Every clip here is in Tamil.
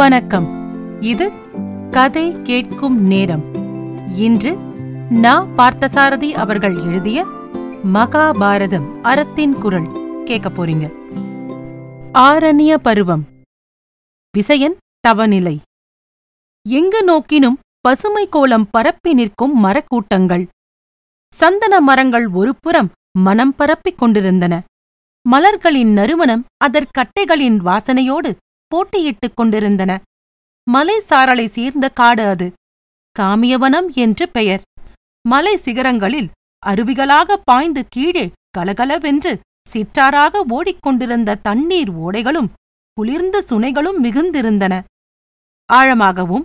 வணக்கம். இது கதை கேட்கும் நேரம். இன்று நா. பார்த்தசாரதி அவர்கள் எழுதிய மகாபாரதம் அறத்தின் குரல். கேட்க போறீங்க. ஆரண்ய பருவம். விசயன் தவநிலை. எங்கு நோக்கினும் பசுமை கோலம் பரப்பி நிற்கும் மரக்கூட்டங்கள். சந்தன மரங்கள் ஒரு புறம் மனம் பரப்பிக் கொண்டிருந்தன. மலர்களின் நறுமணம் அதற்கட்டைகளின் வாசனையோடு போட்டியிட்டுக் கொண்டிருந்தன. மலை சாரலை சேர்ந்த காடு அது. காமியவனம் என்று பெயர். மலை சிகரங்களில் அருவிகளாக பாய்ந்து கீழே கலகலவென்று சிற்றாராக ஓடிக்கொண்டிருந்த தண்ணீர் ஓடைகளும் குளிர்ந்த சுனைகளும் மிகுந்திருந்தன. ஆழமாகவும்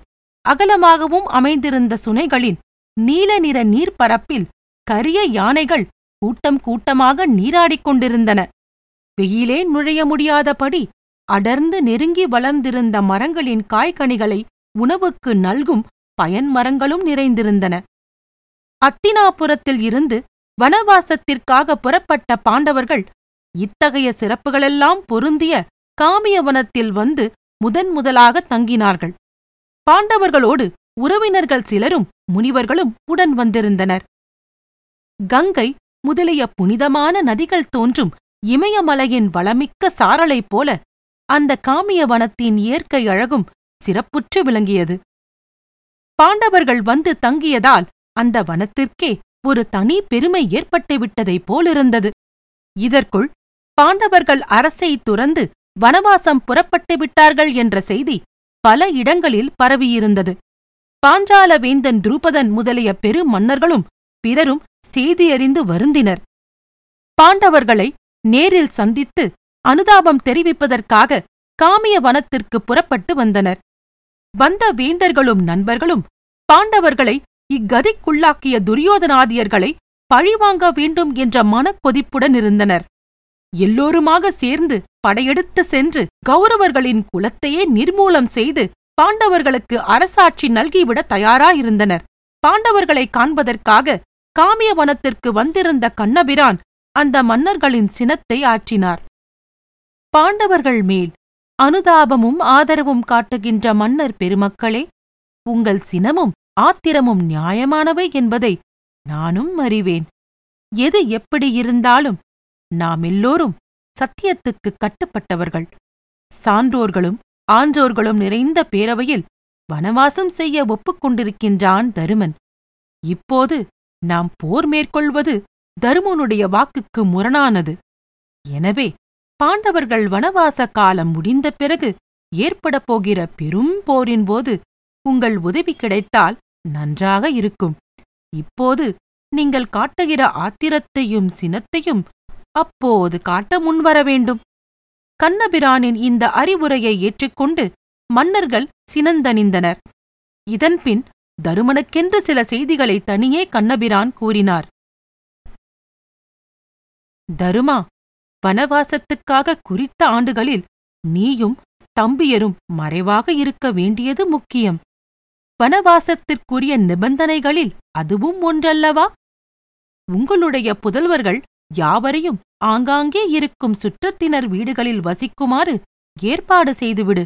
அகலமாகவும் அமைந்திருந்த சுனைகளின் நீல நிற நீர்ப்பரப்பில் கரிய யானைகள் கூட்டம் கூட்டமாக நீராடிக் கொண்டிருந்தன. வெயிலே நுழைய முடியாதபடி அடர்ந்து நெருங்கி வளர்ந்திருந்த மரங்களின் காய்கனிகளை உணவுக்கு நல்கும் பயன் மரங்களும் நிறைந்திருந்தன. அத்தினாபுரத்தில் இருந்து வனவாசத்திற்காக புறப்பட்ட பாண்டவர்கள் இத்தகைய சிறப்புகளெல்லாம் பொருந்திய காமியவனத்தில் வந்து முதன் முதலாக தங்கினார்கள். பாண்டவர்களோடு உறவினர்கள் சிலரும் முனிவர்களும் உடன் வந்திருந்தனர். கங்கை முதலிய புனிதமான நதிகள் தோன்றும் இமயமலையின் வளமிக்க சாரலை போல அந்த காமிய வனத்தின் இயற்கை அழகும் சிறப்புற்று விளங்கியது. பாண்டவர்கள் வந்து தங்கியதால் அந்த வனத்திற்கே ஒரு தனி பெருமை ஏற்பட்டுவிட்டதைப் போலிருந்தது. இதற்குள் பாண்டவர்கள் அரசை துறந்து வனவாசம் புறப்பட்டு விட்டார்கள் என்ற செய்தி பல இடங்களில் பரவியிருந்தது. பாஞ்சால வேந்தன் துருபதன் முதலிய பெரு மன்னர்களும் பிறரும் செய்தியறிந்து வருந்தினர். பாண்டவர்களை நேரில் சந்தித்து அனுதாபம் தெரிவிப்பதற்காக காமிய வனத்திற்கு புறப்பட்டு வந்தனர். வந்த வேந்தர்களும் நண்பர்களும் பாண்டவர்களை இக்கதிக்குள்ளாக்கிய துரியோதனாதியர்களை பழிவாங்க வேண்டும் என்ற மனக்கொதிப்புடன் இருந்தனர். எல்லோருமாக சேர்ந்து படையெடுத்து சென்று கௌரவர்களின் குலத்தையே நிர்மூலம் செய்து பாண்டவர்களுக்கு அரசாட்சி நல்கிவிட தயாராயிருந்தனர். பாண்டவர்களை காண்பதற்காக காமியவனத்திற்கு வந்திருந்த கண்ணபிரான் அந்த மன்னர்களின் சினத்தை ஆற்றினார். பாண்டவர்கள் மேல் அனுதாபமும் ஆதரவும் காட்டுகின்ற மன்னர் பெருமக்களே உங்கள் சினமும் ஆத்திரமும் நியாயமானவை என்பதை நானும் அறிவேன். எது எப்படி இருந்தாலும் நாம் எல்லோரும் சத்தியத்துக்கு கட்டுப்பட்டவர்கள். சான்றோர்களும் ஆன்றோர்களும் நிறைந்த பேரவையில் வனவாசம் செய்ய ஒப்புக்கொண்டிருக்கின்றான் தருமன். இப்போது நாம் போர் மேற்கொள்வது தருமனுடைய வாக்குக்கு முரணானது. எனவே பாண்டவர்கள் வனவாச காலம் முடிந்த பிறகு ஏற்படப் போகிற பெரும் போரின் போது உங்கள் உதவி கிடைத்தால் நன்றாக இருக்கும். இப்போது நீங்கள் காட்டுகிற ஆத்திரத்தையும் சினத்தையும் அப்போது காட்ட முன்வர வேண்டும். கண்ணபிரானின் இந்த அறிவுரையை ஏற்றுக்கொண்டு மன்னர்கள் சினந்தணிந்தனர். இதன்பின் தருமனுக்கென்று சில செய்திகளை தனியே கண்ணபிரான் கூறினார். தருமா வனவாசத்துக்காக குறித்த ஆண்டுகளில் நீயும் தம்பியரும் மறைவாக இருக்க வேண்டியது முக்கியம். வனவாசத்திற்குரிய நிபந்தனைகளில் அதுவும் ஒன்றல்லவா? உங்களுடைய புதல்வர்கள் யாவரையும் ஆங்காங்கே இருக்கும் சுற்றத்தினர் வீடுகளில் வசிக்குமாறு ஏற்பாடு செய்துவிடு.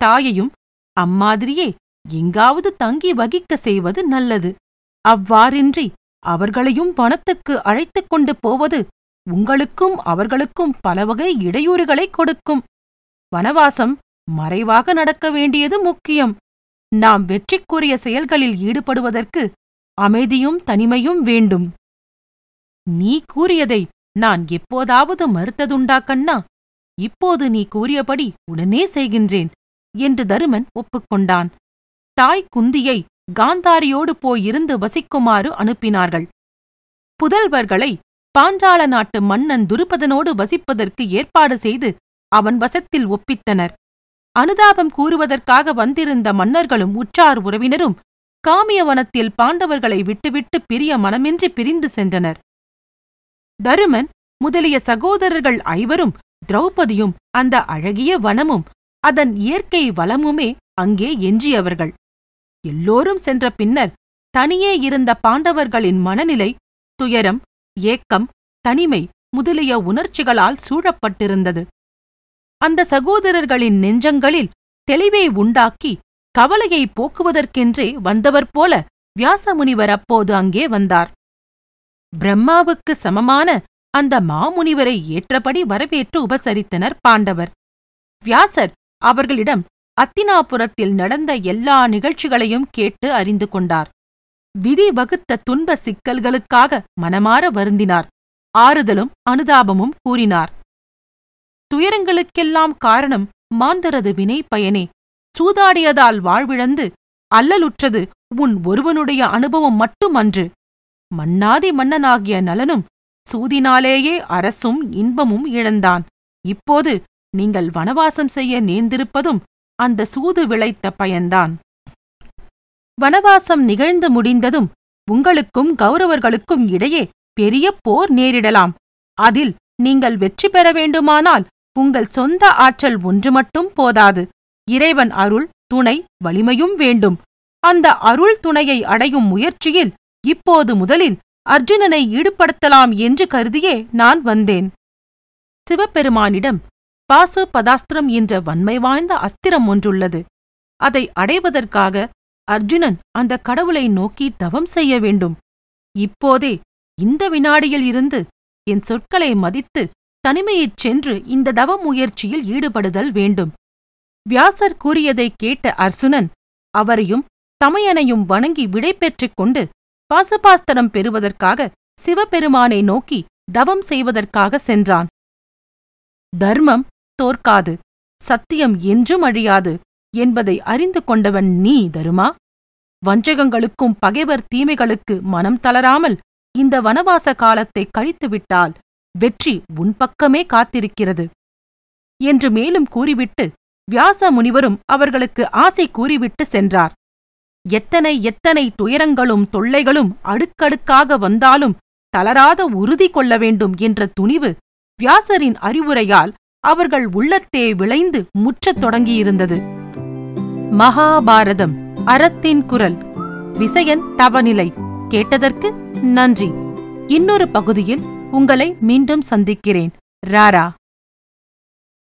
தாயையும் அம்மாதிரியே எங்காவது தங்கி வகிக்க செய்வது நல்லது. அவ்வாறின்றி அவர்களையும் வனத்துக்கு அழைத்துக் கொண்டு போவது உங்களுக்கும் அவர்களுக்கும் பலவகை இடையூறுகளை கொடுக்கும். வனவாசம் மறைவாக நடக்க வேண்டியது முக்கியம். நாம் வெற்றிக்குரிய செயல்களில் ஈடுபடுவதற்கு அமைதியும் தனிமையும் வேண்டும். நீ கூறியதை நான் எப்போதாவது மறுத்ததுண்டா கண்ணா? இப்போது நீ கூறியபடி உடனே செய்கின்றேன் என்று தருமன் ஒப்புக்கொண்டான். தாய் குந்தியை காந்தாரியோடு போயிருந்து வசிக்குமாறு அனுப்பினார்கள். புதல்வர்களை பாஞ்சால நாட்டு மன்னன் துருபதனோடு வசிப்பதற்கு ஏற்பாடு செய்து அவன் வசத்தில் ஒப்பித்தனர். அனுதாபம் கூறுவதற்காக வந்திருந்த மன்னர்களும் உற்றார் உறவினரும் காமியவனத்தில் பாண்டவர்களை விட்டுவிட்டு பிரிய மனமின்றி பிரிந்து சென்றனர். தருமன் முதலிய சகோதரர்கள் ஐவரும் திரௌபதியும் அந்த அழகிய வனமும் அதன் இயற்கை வளமுமே அங்கே எஞ்சியவர்கள். எல்லோரும் சென்ற பின்னர் தனியே இருந்த பாண்டவர்களின் மனநிலை துயரம் ஏக்கம் தனிமை முதலிய உணர்ச்சிகளால் சூழப்பட்டிருந்தது. அந்த சகோதரர்களின் நெஞ்சங்களில் தெளிவை உண்டாக்கி கவலையை போக்குவதற்கென்றே வந்தவர் போல வியாசமுனிவர் அப்போது அங்கே வந்தார். பிரம்மாவுக்கு சமமான அந்த மாமுனிவரை ஏற்றபடி வரவேற்று உபசரித்தனர் பாண்டவர். வியாசர் அவர்களிடம் அத்தினாபுரத்தில் நடந்த எல்லா நிகழ்ச்சிகளையும் கேட்டு அறிந்து கொண்டார். விதி வகுத்த துன்ப சிக்கல்களுக்காக மனமாற வருந்தினார். ஆறுதலும் அனுதாபமும் கூறினார். துயரங்களுக்கெல்லாம் காரணம் மாந்தரது வினை பயனே. சூதாடியதால் வாழ்விழந்து அல்லலுற்றது உன் ஒருவனுடைய அனுபவம் மட்டுமன்று. மன்னாதி மன்னனாகிய நலனும் சூதினாலேயே அரசும் இன்பமும் இழந்தான். இப்போது நீங்கள் வனவாசம் செய்ய நேர்ந்திருப்பதும் அந்த சூது விளைத்த பயன்தான். வனவாசம் நிகழ்ந்து முடிந்ததும் உங்களுக்கும் கௌரவர்களுக்கும் இடையே பெரிய போர் நேரிடலாம். அதில் நீங்கள் வெற்றி பெற வேண்டுமானால் உங்கள் சொந்த ஆற்றல் ஒன்று மட்டும் போதாது. இறைவன் அருள் துணை வலிமையும் வேண்டும். அந்த அருள் துணையை அடையும் முயற்சியில் இப்போது முதலில் அர்ஜுனனை ஈடுபடுத்தலாம் என்று கருதியே நான் வந்தேன். சிவபெருமானிடம் பாசு பதாஸ்திரம் என்ற வன்மை வாய்ந்த அஸ்திரம் ஒன்றுள்ளது. அதை அடைவதற்காக அர்ஜுனன் அந்த கடவுளை நோக்கி தவம் செய்ய வேண்டும். இப்போதே இந்த வினாடியில் இருந்து என் சொற்களை மதித்து தனிமையைச் சென்று இந்த தவ முயற்சியில் ஈடுபடுதல் வேண்டும். வியாசர் கூறியதைக் கேட்ட அர்சுனன் அவரையும் தமையனையும் வணங்கி விடை பெற்றுக் கொண்டு பாசுபாஸ்தரம் பெறுவதற்காக சிவபெருமானை நோக்கி தவம் செய்வதற்காக சென்றான். தர்மம் தோற்காது சத்தியம் என்றும் அழியாது என்பதை அறிந்து கொண்டவன் நீ தருமா? வஞ்சகங்களுக்கும் பகைவர் தீமைகளுக்கு மனம் தளராமல் இந்த வனவாச காலத்தை கழித்துவிட்டால் வெற்றி உன் பக்கமே காத்திருக்கிறது என்று மேலும் கூறிவிட்டு வியாச முனிவரும் அவர்களுக்கு ஆசை கூறிவிட்டு சென்றார். எத்தனை எத்தனை துயரங்களும் தொல்லைகளும் அடுக்கடுக்காக வந்தாலும் தளராத உறுதி கொள்ள வேண்டும் என்ற துணிவு வியாசரின் அறிவுரையால் அவர்கள் உள்ளத்தே விளைந்து முற்றத் தொடங்கியிருந்தது. மகாபாரதம் அறத்தின் குரல். விசயன் தவநிலை. கேட்டதற்கு நன்றி. இன்னொரு பகுதியில் உங்களை மீண்டும் சந்திக்கிறேன். ராரா.